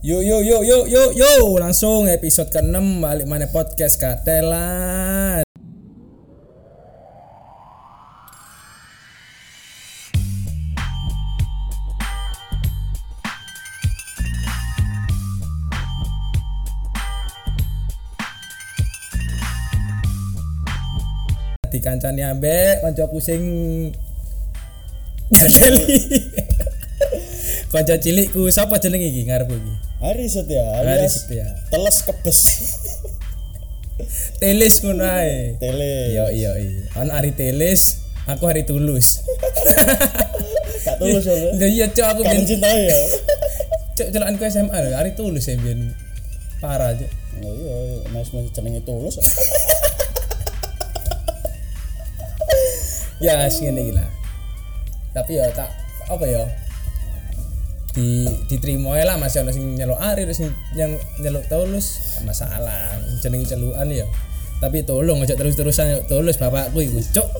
Yo yo yo yo yo yo langsung episode ke-6 balik mana podcast Katelan. Dikancani ambek kancaku sing Gakeli. Kanca cilikku sapa jeneng iki ngarepku iki? Hari setia Hari Setia. teles kebes Telis ngono ae. tele Iya iya iya. Ana hari telis, aku hari tulus. gak tulus ya Lah iya cok aku ben mencintai ya cok celokanku SMA lho, hari tulus ya ben. Parah cok. oh iya mas mas jenenge tulus Ya sing ngene iki lah. Tapi ya tak apa ya? Di diterima lah masih ono sing nyeluk ari terus yang nyeluk tulus. Gak masalah jenenge celukan ya. Tapi tolong aja terus-terusan yuk tulus bapakku iku cuk.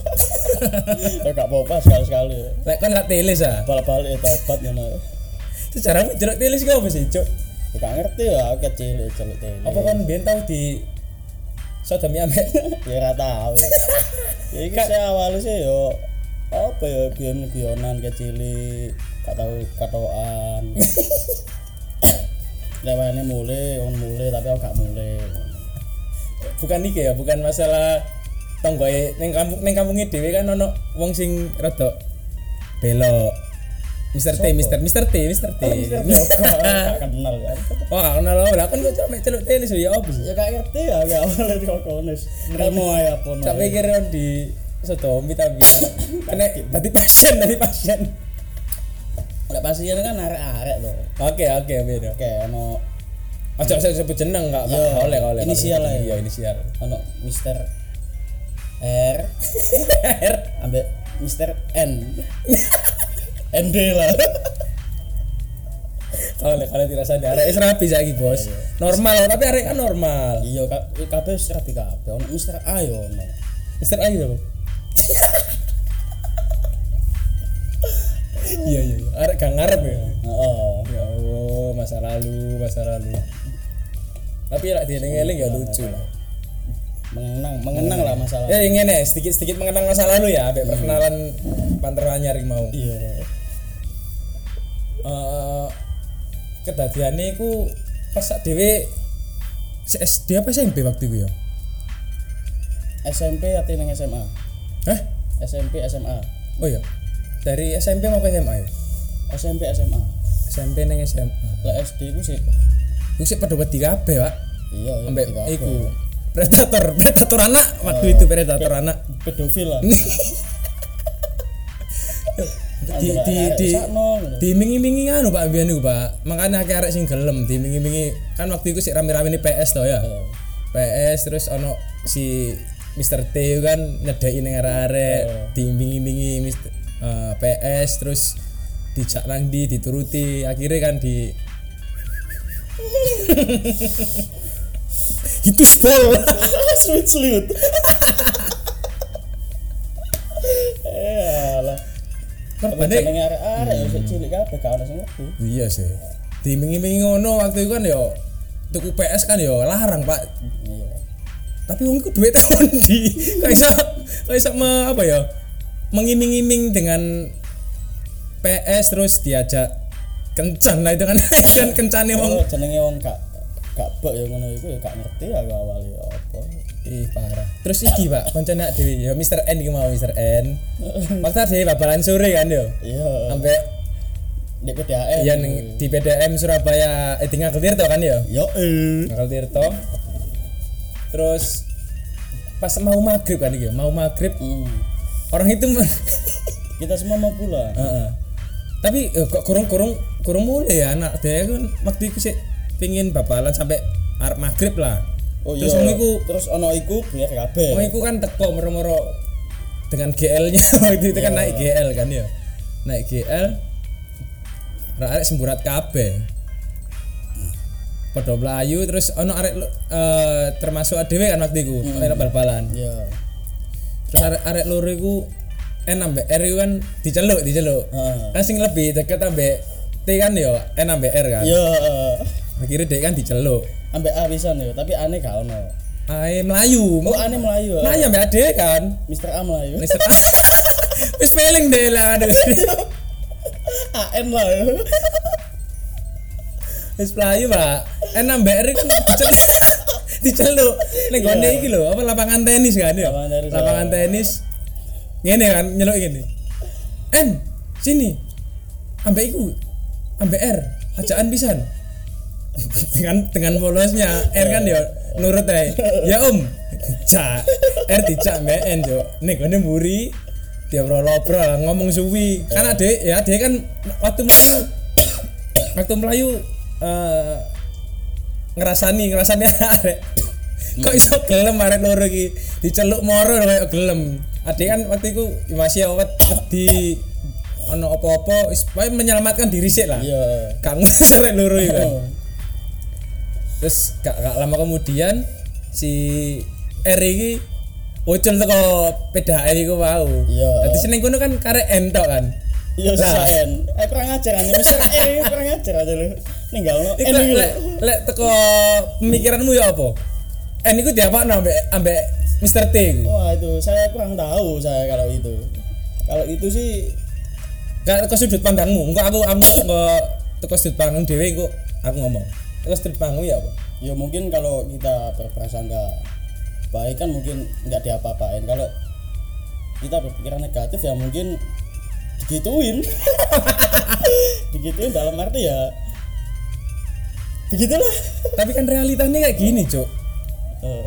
Ya gak apa-apa sekali-sekali. Lek kan lek telis ah. Balik-balik tobat ngono secara jelek telis gak apa sih cuk? Ya gak ngerti ya aku kecil celuk tele apa kan biyen tau di sodomi ambek ya gak tahu ya ya iki sih yo apa ya guyon-guyonan kecil gak tahu katoan lewatnya mulai on mulai tapi aku gak mulai bukan iki ya bukan masalah tonggoe ning kampung ning kampunge dhewe kan ono wong sing rada belok. Mister T, Mister Mister T, Mister T. gak kenal kan? Wah, gak kenal lah kan gue cuma celuk tenis ya apa sih? ya gak ngerti ya gak awalnya di kokonis apa no Tak pikir on di sotomi tapi. Kena tadi pasien, tadi pasien. Gak pasien kan arek-arek tuh Oke, oke, beda. oke ono Ojo saya sebut jeneng enggak? Iya. Enggak boleh, boleh. Inisial lah ya. Iya, inisial. ono Mister R R ambek Mister N ND lah kalau kalau tidak sadar arek wis rapi saiki, Bos. Normal, tapi arek kan normal. iya ka- kabeh rapi kabeh ono Mister A yo ono Mister Ayu apa? Iya, iya. Iya. Arek gak ngarep ya. heeh Ya Allah, masa lalu, masa lalu. Tapi lah dieling-eling ya lucu lah. mengenang mengenang lah masalah Ya ingin ya sedikit sedikit mengenang masa lalu ya, abek perkenalan Panter Anyar iki mau. iya Eh kedadiane iku pas sak dhewe SD apa SMP waktu itu ya? SMP atau SMA Hah? SMP SMA Oh iya. Dari SMP mau ke SMA ya? SMP SMA SMP nang SMA. lah SD ku sih Ku sik padha wedi kabeh, Pak. iya iya, Ambek iku predator, predator anak waktu itu predator anak. pedofil lah di di di dimingi-mingi anu Pak biyen niku Pak. Makanya akeh arek sing gelem dimingi-mingi kan waktu itu sik rame-rame ini PS to ya. PS terus ono si Mr. T kan nyedeki ning arek-arek dimingi-mingi Mr. eh, PS terus dijak nang di dituruti. Akhirnya kan di itu full sweet sweet lah korbannya jenenge arek-arek ya sik cilik kabeh gak ono sing ngerti. Iya sih. Dimingi-mingi ngono waktu itu kan yo tuku PS kan yo larang pak. Iya. Tapi wong iku duit tahun di kok iso kok iso me, apa ya mengiming-iming dengan PS terus diajak kencan lah itu kan kan kencane wong Oh, jenenge wong gak gak bak ya ngono iku ya gak ngerti aku awalnya apa. ih parah terus iki pak koncone ak dhewe ya Mr. N iki mau Mr. N waktu dhewe babalan sore kan yo Iya, sampai di PDAM. ya ning di PDM Surabaya eh Ngagel Tirto kan yo Yo eh. Tirto terus pas mau maghrib kan iki mau maghrib Hmm. orang itu Kita semua mau pulang. Heeh. Tapi eh, kok kurung kurung kurung mulai ya anak dia kan waktu itu sih pingin babalan sampai arep maghrib lah. Oh Terus iya. iku Terus ono iku biar kabeh. wong iku kan teko moro-moro dengan GL-nya waktu itu kan naik GL kan ya. Naik GL arek semburat kabeh. Padha mlayu terus ono arek eh, termasuk adewe kan waktu itu arek bal-balan. Iya. Terus arek arek loro iku N ambek R iku kan diceluk, diceluk. Heeh. Kan sing lebih deket ambek T kan yo N ambek R kan. Iya. akhirnya dia kan diceluk. Ambek A pisan yo tapi aneh gak ono. Ae melayu. Oh aneh melayu melayu ambek ade kan? Mister A melayu. Mister wis feeling deh lah aduh. AN lah yo. Wis melayu pak. En ambek R kan diceluk. Diceluk. Ning gone iki lho apa lapangan tenis kan ya Lapangan tenis, lapangan tenis ngene kan nyeluk gini. En sini. Ambek iku ambek R ajaan pisan. Dengan dengan polosnya R kan ya nurut ae. Ya om. Cak R dicak mbak N jo nek ngene mburi dia obrol ngomong suwi. Kan adek ya adek kan waktu melayu. Waktu melayu eh, ngerasani ngerasani arek kok iso gelem arek loro iki? Diceluk moro koyo gelem. Adek kan waktu itu masih awet di ono apa-apa wis pokoke menyelamatkan diri sih lah. Iya. Kang arek loro iki. Kan Oh. terus gak, gak lama kemudian si R iki ucul teko PDAE iku mau Iya. dadi seneng kono kan karek entok kan? Iya Lah. susah N. Eh kurang ajar kan? Mister A ini kurang ajar aja lu ninggal no Iku N lek lek teko pemikiranmu ya apa N iku diapakno ambek ambek Mr. T wah itu. Saya kurang tahu saya kalau itu. Kalau itu sih Gak teko sudut pandangmu. Engko aku aku teko teko sudut pandang dhewe engko aku ngomong. Teko sudut pandangmu ya apa? ya mungkin kalau kita berprasangka baik kan mungkin nggak diapa-apain. Kalau kita berpikiran negatif ya mungkin digituin. Digituin dalam arti ya begitulah. Tapi kan realitanya kayak gini cuk Eh,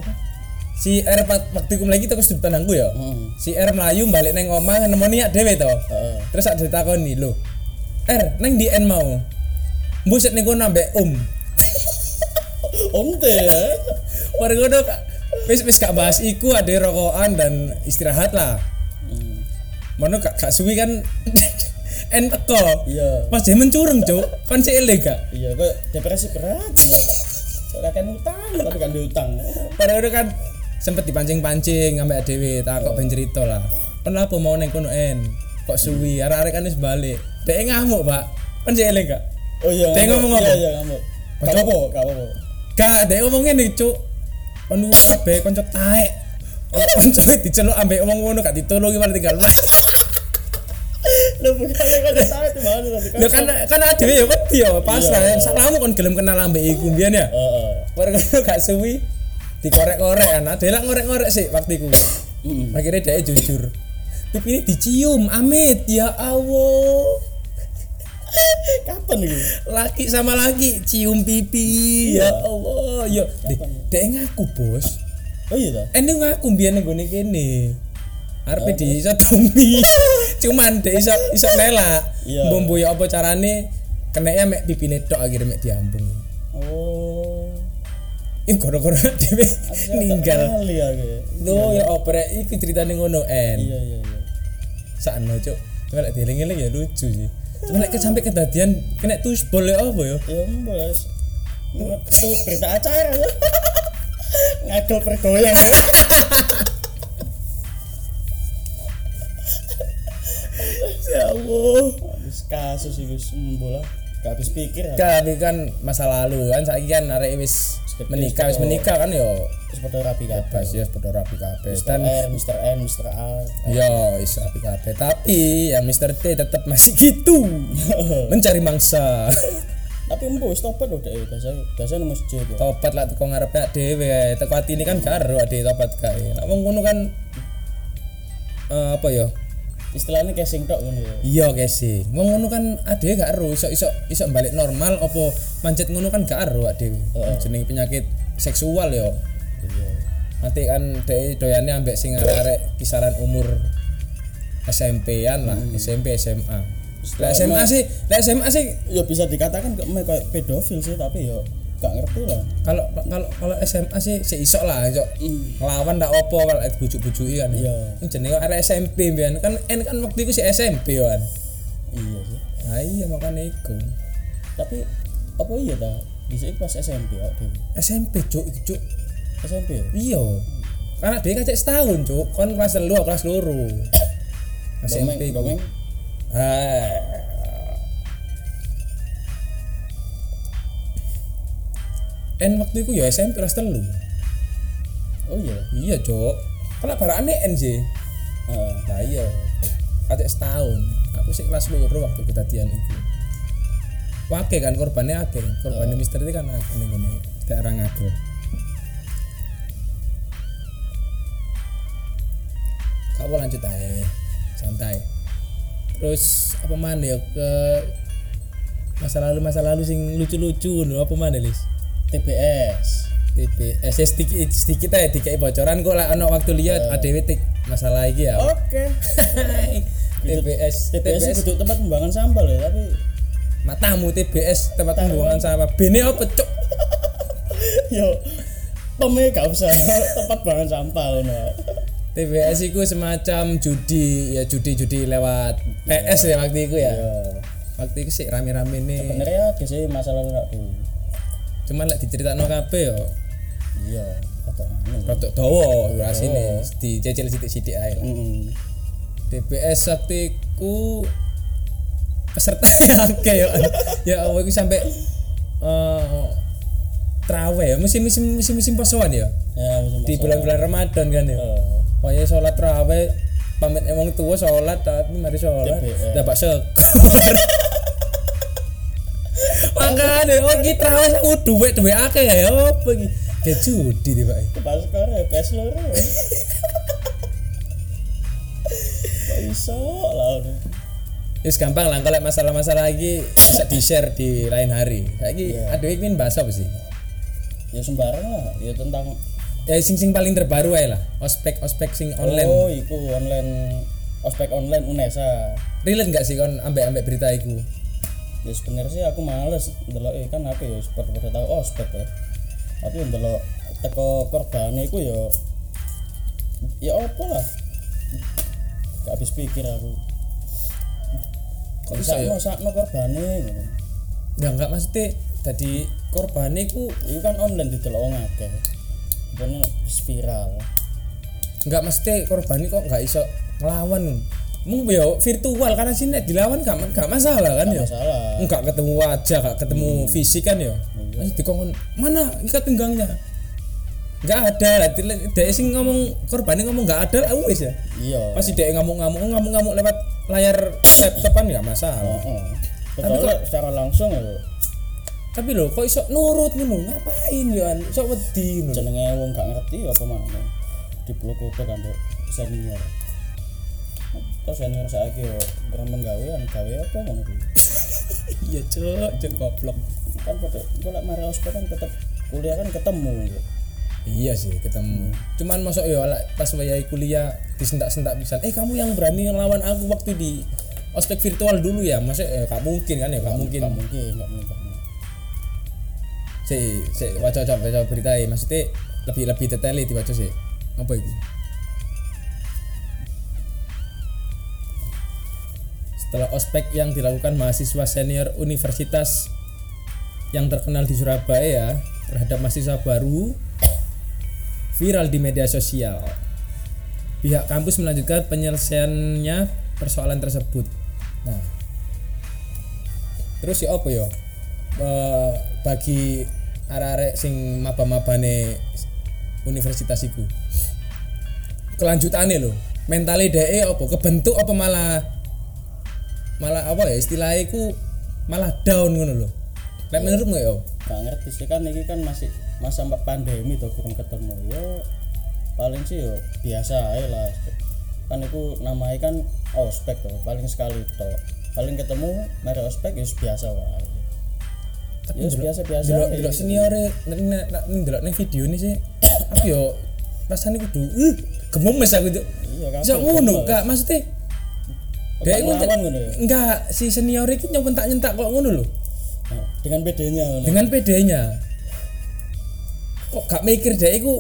si R waktu iku lagi teko sudut pandangku ya? Hmm, si R melayu balik neng omah nemu niat dhewe to. Eh, terus ada ditakoni lho R neng di N mau? Buset ning kono ambek Om. Om teh ya? Ngono Kak. wis wis gak bahas iku ada rokokan dan istirahat lah. Hmm, Mono gak gak suwi kan? En teko. Iya. Pas dia mencurung cuk. Kon sik ele gak? Iya kok depresi berat. Soalnya kan utang tapi kan diutang pada udah kan sempet dipancing-pancing sampai dewe tak kok ben cerita lah. Kenapa mau neng kono en? Kok suwi? Arek-arek kan wis balik. Dek ngamuk pak. Kan sik ele gak oh iya Dia ngomong apa? iya iya ngamuk. Gak Kocok. apa gak apa Gak, dek ngomong ngene, Cuk. Niku kabeh kanca taek. Kanca diceluk ambek omong ngono gak ditulungi malah tinggal lu bukan kan Lho kan kan dhewe ya wedi ya, pas Iya. lah. Salahmu kon gelem kenal ambek iku mbiyen ya. Heeh. Warga gak suwi dikorek-korek. Ada lah ngorek-ngorek sih waktu iku. Akhirnya dia jujur. Pipi ini dicium, Amit. Ya Allah. kapan gitu Laki sama laki cium pipi. Ya Allah. Yo, dek dek ngaku, Bos. oh iya dah Ene ngaku mbiyen nang gone kene. Arepe di iso tumi. Cuman dek iso iso nelak. Iya. Mbombo ya apa carane keneknya mek pipine tok akhirnya mek diambung. oh Ini gara-gara dhewe ninggal. ya gitu Loh ya oprek iki ceritane ngono en. iya iya iya Sakno cuk. Cuma lek dieling-eling ya lucu sih. Cuma lek sampai kedadian kena tusbol ya apa ya? ya bos itu berita acara ya ngagel pergoyang Allah. habis kasus itu sembuh lah gak habis pikir ya. Tapi kan masa lalu kan saiki kan arek wis Wis menikah wis wis menikah kan yo terus pada rapi kabeh ya padha rapi kabeh. Mr. Dan R, Mr. N, Mr. A Yo, is rapi kabeh. Tapi yang Mr. T tetap masih gitu. Mencari mangsa. tapi embo wis tobat loh deh biasa biasa nang masjid ya tobat lah teko ngarepe dhewe. Teko atine kan karo ade tobat kae. Nek wong ngono kan eh, apa ya? Istilahnya casing tok ngono ya Iya kesi. Wong ngono kan ade gak ero iso iso iso balik normal apa pancet ngono kan gak ero dhewe. Jenenge penyakit seksual yo. iya Nanti kan dhek doyane ambek sing arek-arek kisaran umur SMP-an lah, SMP SMA. Lah SMA sih, lah SMA sih ya bisa dikatakan kayak pedofil sih tapi ya gak ngerti lah. Kalau kalau kalau SMA sih si iso lah iso ngelawan ndak opo kalau bujuk-bujuki kan. Iya. ini jenenge arek SMP mbiyen kan en kan waktu itu si SMP kan. Iya sih. Nah iya makanya iku. Tapi apa iya ta? Bisa pas SMP kok SMP cuk cuk. SMP ya iya. Karena dia kan cek setahun cuk. Kon kelas telu kelas loro. SMP domeng domeng ah N waktu itu ya SMP kelas telu. Oh iya iya cok. Kalau barang N sih Heeh. nah iya. Kacek setahun. Aku sih kelas loro waktu kejadian itu. Wake kan korbannya akeh. Korbannya misteri itu kan akeh nih gini daerah ngagel kau lanjut aja santai. Terus apa mana ya ke masa lalu masa lalu sing lucu-lucu lho apa mana lis TBS TPS ya sedikit sedikit aja dikai bocoran kok lah ono waktu lihat ada tik masalah iki ya. Oke. TPS TBS itu tempat pembuangan sampah loh tapi matamu TBS tempat pembuangan sampah bene apa cok yo pemnya gak usah tempat pembuangan sampah loh TBS itu semacam judi ya judi-judi lewat PS ya waktu itu ya. Waktu itu sih rame-rame nih. Sebenarnya sih masalah aku cuman lek diceritakan kabeh yo. Iya anu rodok dawa durasine dicecil sithik-sithik ae. Lah. TBS waktu itu peserta akeh ya ya Allah itu sampai eh trawe ya musim musim musim musim posoan ya ya musim di bulan-bulan Ramadan kan ya Eh, Pokoknya sholat trawe pamit emang tua sholat tapi mari sholat. Dapat sekor makanya oh kita trawe aku duit duit akeh ya ya apa iki kayak judi deh pak pas skor ya PS loro kok iso lah. Wis gampang lah kalau masalah-masalah lagi bisa di share di lain hari. Saiki Iya. aduh ingin bahas apa sih? ya sembarang lah ya tentang Ya sing sing paling terbaru aja lah. Ospek ospek sing online. oh iku online ospek online Unesa Relate nggak sih kon ambek-ambek berita iku? Ya sebenarnya sih aku males ndelok eh, kan aku ya seperti pada tahu ospek ya tapi ndelok teko korban iku ya ya apa lah gak habis pikir aku Kok bisa mau sakno korbane. Ya enggak maksudnya tadi korban iku Iku kan online didelok wong akeh. Wis viral. enggak mesti korban ini kok enggak iso ngelawan. Mung yo virtual karena sini dilawan gak, gak masalah kan ya. Masalah. Enggak ketemu wajah, gak ketemu fisik kan ya. Masih dikongkon mana ikat pinggangnya? Enggak ada. Dia sing ngomong korban ini ngomong enggak ada, wis ya. Iya. pasti dia ngamuk-ngamuk ngamuk-ngamuk lewat layar laptopan nggak masalah Heeh. Betul secara langsung ya tapi loh kok iso nurut ngono ngapain ya iso wedi jenenge wong gak ngerti apa mana. Kutu kan senior. Terus senior saiki yo. Kurang menggawean, gawe apa ngono kuwi. iya cok cok goblok. Kan pada golek mari ospek kan tetep kuliah kan ketemu. Iya sih ketemu. Cuman masuk ya ala- pas wayai kuliah disentak-sentak bisa eh kamu yang berani ngelawan aku waktu di ospek virtual dulu ya? Masuk ya gak mungkin kan ya gak mungkin. Gak mungkin, gak mungkin. si si coba coba berita maksudnya lebih lebih detail dibaca sih. Apa itu setelah ospek yang dilakukan mahasiswa senior universitas yang terkenal di Surabaya terhadap mahasiswa baru viral di media sosial. Pihak kampus melanjutkan penyelesaiannya persoalan tersebut. Nah terus ya apa ya? Eh, bagi arek-arek sing maba-mabane universitas iku. Kelanjutannya loh mentalnya DE apa? Kebentuk apa malah malah apa ya istilahnya iku malah down ngono loh Lek menurutmu ya gak ngerti sih kan ini kan masih masa pandemi tuh kurang ketemu. Ya paling sih yo biasa aja lah. Kan itu namanya kan ospek tuh paling sekali tuh paling ketemu mari ospek ya biasa wae. Ya biasa biasa delok delok senior delok ning video ini sih aku yo rasanya kudu uh gememes aku tuh iya kan ngono kak. Maksudnya Dek ya enggak si senior iki nyentak nyentak kok ngono loh Nah, dengan ngono dengan PD-nya kok gak mikir deh iku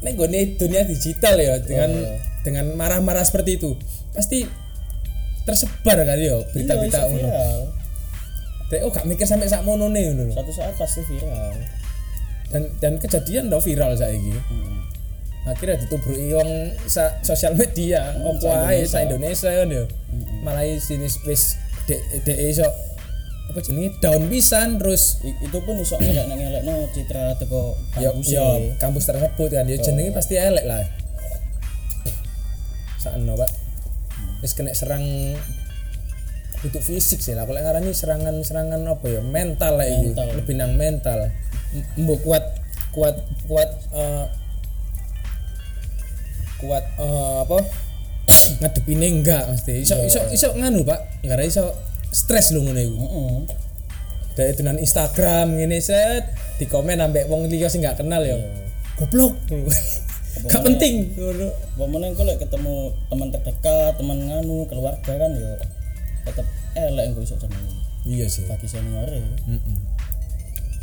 nek gone dunia digital ya dengan Oh. dengan marah-marah seperti itu pasti tersebar yo berita-berita Iya, iso ngono. Dek oh gak mikir sampai sak mono nih ngono lho. satu saat pasti viral dan dan kejadian udah viral saiki Hmm. Akhirnya ditubruki wong sa, sosial media opo sa ae sa Indonesia kan yo malah sini wis dek dek iso apa jenenge down pisan terus I- itu pun iso ngelek ngelek no citra teko ya kampus ya e. kampus tersebut kan. Ya jenenge pasti elek lah. Sakno pak. Wis kena serang untuk fisik sih lah. Kalau ngarani serangan serangan apa ya? Mental lah itu. Lebih nang mental. Mbok kuat kuat kuat eh, kuat eh, apa ngadepinnya enggak mesti. Iso iso iso nganu pak. Nggak iso stres lu ngono iku. Heeh. dari tunan Instagram ngene set di komen ambek wong liya sing gak kenal ya goblok. Gak penting. ngono. Meneh kok lek ketemu teman terdekat, teman nganu, keluarga kan yo tetep elek engko iso jeneng. Iya sih. Bagi senior. Mm-mm.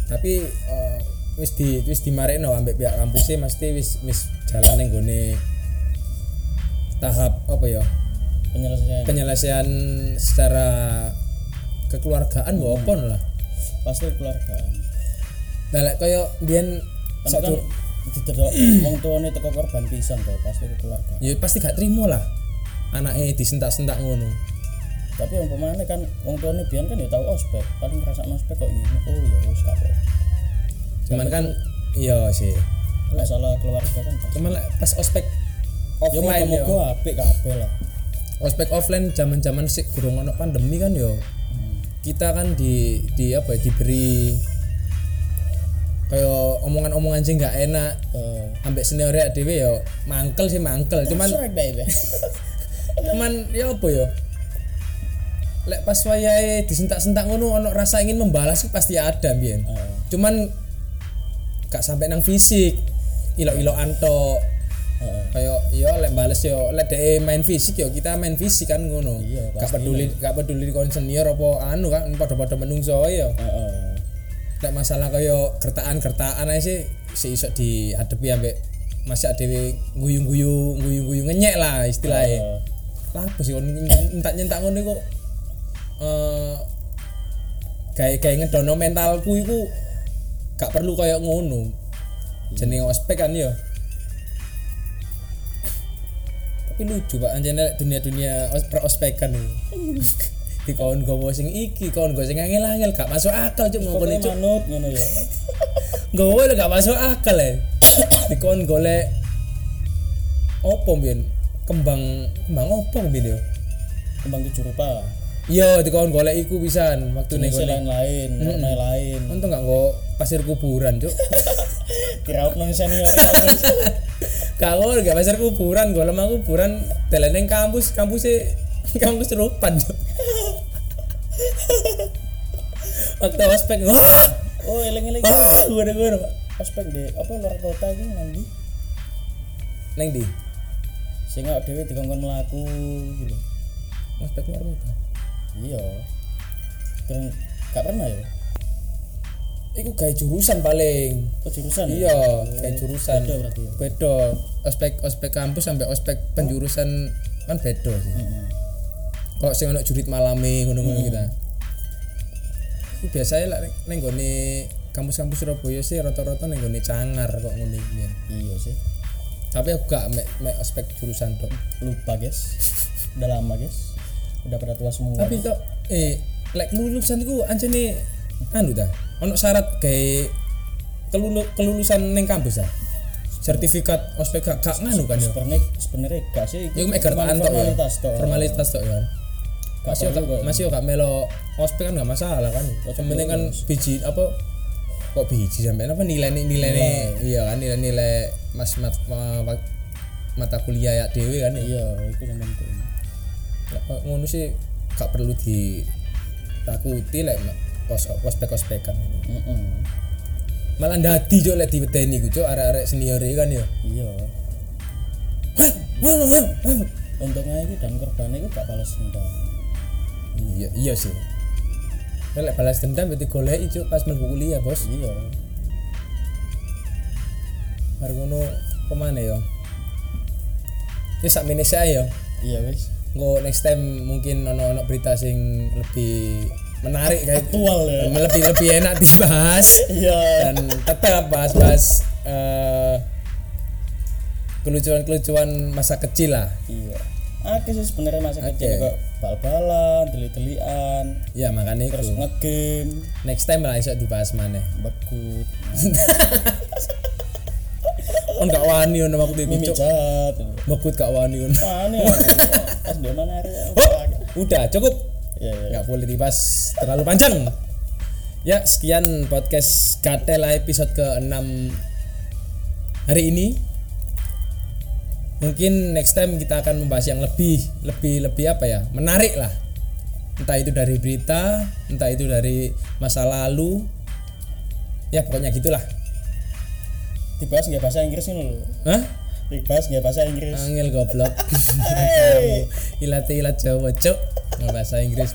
tapi eh, wis di wis dimarekno ambek pihak kampusnya mesti wis wis jalan ning gone tahap apa ya penyelesaian penyelesaian secara kekeluargaan hmm. apa lah pasti keluarga. nah lek kaya biyen Kan satu kan didodok wong tuane teko korban pisan to, pasti ke keluarga. ya pasti gak terima lah anaknya disentak-sentak ngono Tapi yang pemane kan wong tuane biyen kan ya tau ospek, paling ngerasa ospek kok gini. Oh ya wis gak apa. cuman kan iya sih Masalah keluarga kan cuman pas ospek offline yo moga-moga apik kabeh lah. ospek offline zaman zaman sih kurang ono pandemi kan yo. Kita kan di di apa ya diberi kayak omongan-omongan sih nggak enak. Eh, ambek senior dewe yo mangkel sih mangkel. Cuman cuman ya apa ya lek pas wayahe disentak-sentak ngono ono rasa ingin membalas sih pasti ada biyen Heeh. cuman gak sampai nang fisik. Ilo-ilo anto. Kayak yo lek bales yo lek dhek main fisik yo kita main fisik kan ngono. Iya, gak peduli gak peduli kon senior apa anu kan padha-padha menungso yo. Heeh. lek masalah kaya gertaan-gertaan ae sih si iso dihadapi ambek masih dhewe guyu-guyu guyu-guyu ngenyek lah istilahnya. Lah apa sih kon nyentak-nyentak ngono kok eh kayak kayak ngedono mentalku iku gak perlu kayak ngono. Jenenge ospek kan ya tapi lucu pak anjene dunia-dunia os- perospekan ini di kawan gowo sing iki kawan gowo sing angel-angel gak masuk akal cuk ngomong cuk manut ngono ya. gowo lho gak masuk akal ya di kawan golek opo mbien kembang kembang opo mbien yo Kembang tujuh rupa. Iya, di kawan golek iku pisan waktu ning Jenisnya gone. lain-lain, warna lain. Untung gak nggo pasir kuburan, Cuk. Kira nang senior Gak pasir kuburan, golem aku kuburan ning kampus, kampus kampus rupan, waktu ospek wah, Oh, eling-eling. wah, gue Pak. Ospek di apa luar kota nang ndi? Neng di awak dhewe dikongkon mlaku gitu. ospek luar kota. Iya. Terus gak pernah ya? Iku gawe jurusan paling. Oh, jurusan ya? Iya, kayak jurusan. Beda berarti ya? Beda. Ospek ospek kampus sampai ospek penjurusan kan beda sih. Heeh. Kok sing ono jurit malame ngono-ngono kita. Iku biasanya lah neng gone kampus-kampus Surabaya sih rata-rata neng gone cangar kok. Bian. Iya sih. Tapi aku gak mek mek ospek jurusan tok. Lupa, guys. Udah lama, guys. Udah pada tua semua. Tapi kok eh lek kelulusan iku anjene anu ta. Ono syarat kayak kelulu, kelulusan neng kampus ah. Sertifikat ospek gak, gak nganu kan yo. sebenarnya sebenarnya gak sih Iku mek gertaan tok ya. formalitas tok tok ya. Gak Masih gak masih gak melo ospek kan gak masalah kan. Yang penting kan biji apa kok biji sampai apa nilai nilai iya kan nilai nilai mas mat, ma- ma- mata kuliah ya dewe kan ya. iya itu yang penting ngono sih gak perlu ditakuti lek ma- pos ospek ospekan Heeh. malah dadi cok lek diwedeni ku cok arek-arek senior iki kan ya. Iya. Untungnya itu dan korban itu gak balas dendam. Iya iya sih lek balas dendam berarti golek cok pas mlebu kuliah bos. Iya. Mari ngono pemane ya. Wis sak meneh saya ya. iya wis. Engko next time mungkin ono-ono berita sing lebih menarik kayak aktual ya. Lebih lebih enak dibahas iya. dan tetap bahas-bahas eh, kelucuan-kelucuan masa kecil lah. iya. Akeh sih sebenarnya masa kecil Akeh. kok bal-balan deli-delian ya makanya terus itu ngegame. Next time lah iso dibahas maneh. Begut. On gak wani on waktu itu jahat. Bekut gak wani on mana pas dia mana hari oh udah cukup ya ya nggak boleh dibahas terlalu panjang. Ya sekian podcast Gatela episode ke-6 hari ini. Mungkin next time kita akan membahas yang lebih lebih lebih apa ya? Menarik lah. Entah itu dari berita entah itu dari masa lalu. Ya pokoknya gitulah. Dibahas nggak bahasa Inggris ini loh. Hah? dibahas nggak bahasa Inggris. Angel goblok. Kamu. Ilat ilat Jawa cok nggak bahasa Inggris.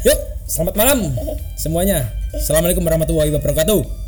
Yuk, selamat malam semuanya. Assalamualaikum warahmatullahi wabarakatuh.